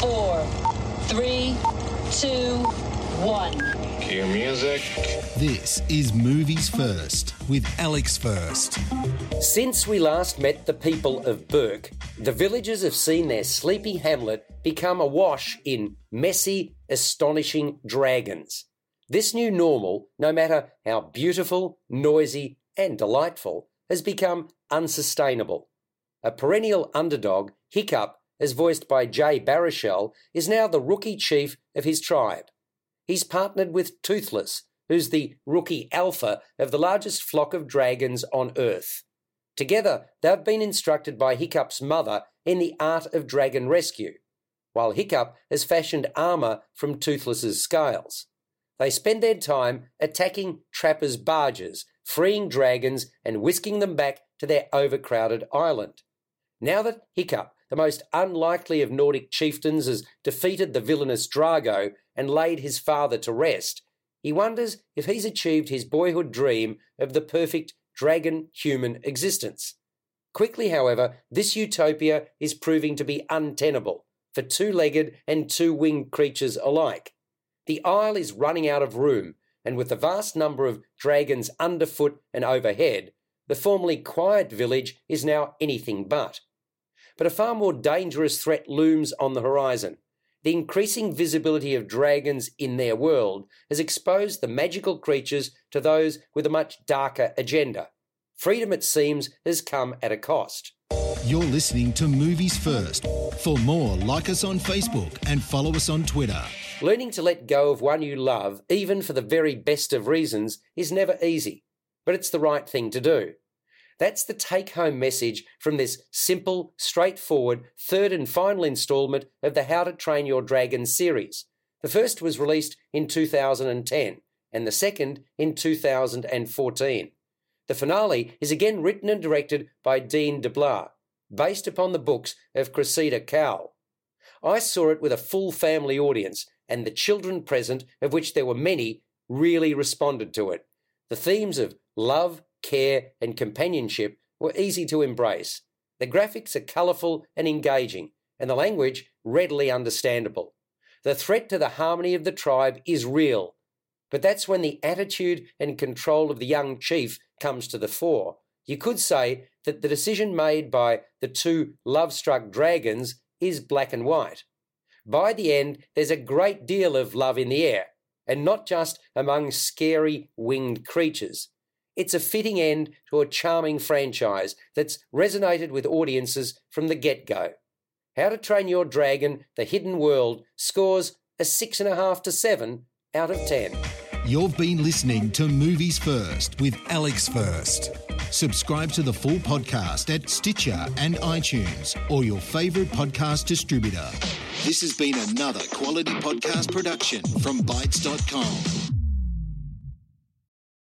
four, three, two, one. Cue music. This is Movies First with Alex First. Since we last met the people of Berk, the villagers have seen their sleepy hamlet become awash in messy, astonishing dragons. This new normal, no matter how beautiful, noisy, and delightful, has become unsustainable. A perennial underdog, Hiccup, as voiced by Jay Baruchel, is now the rookie chief of his tribe. He's partnered with Toothless, who's the rookie alpha of the largest flock of dragons on Earth. Together, they've been instructed by Hiccup's mother in the art of dragon rescue, while Hiccup has fashioned armour from Toothless's scales. They spend their time attacking trappers' barges, freeing dragons, and whisking them back to their overcrowded island. Now that Hiccup, the most unlikely of Nordic chieftains, has defeated the villainous Drago and laid his father to rest, he wonders if he's achieved his boyhood dream of the perfect dragon human existence. Quickly, however, this utopia is proving to be untenable for two legged and two winged creatures alike. The isle is running out of room, and with the vast number of dragons underfoot and overhead, the formerly quiet village is now anything but. But a far more dangerous threat looms on the horizon. The increasing visibility of dragons in their world has exposed the magical creatures to those with a much darker agenda. Freedom, it seems, has come at a cost. You're listening to Movies First. For more, like us on Facebook and follow us on Twitter. Learning to let go of one you love, even for the very best of reasons, is never easy, but it's the right thing to do. That's the take home message from this simple, straightforward, third and final installment of the How to Train Your Dragon series. The first was released in 2010, and the second in 2014. The finale is again written and directed by Dean DeBlois, based upon the books of Cressida Cowell. I saw it with a full family audience, and the children present, of which there were many, really responded to it. The themes of love, care, and companionship were easy to embrace. The graphics are colourful and engaging, and the language readily understandable. The threat to the harmony of the tribe is real, but that's when the attitude and control of the young chief comes to the fore. You could say that the decision made by the two love struck dragons is black and white. By the end, there's a great deal of love in the air, and not just among scary winged creatures. It's a fitting end to a charming franchise that's resonated with audiences from the get go. How to Train Your Dragon The Hidden World scores a 6.5 to 7 out of 10. You've been listening to Movies First with Alex First. Subscribe to the full podcast at Stitcher and iTunes or your favourite podcast distributor. This has been another quality podcast production from Bytes.com.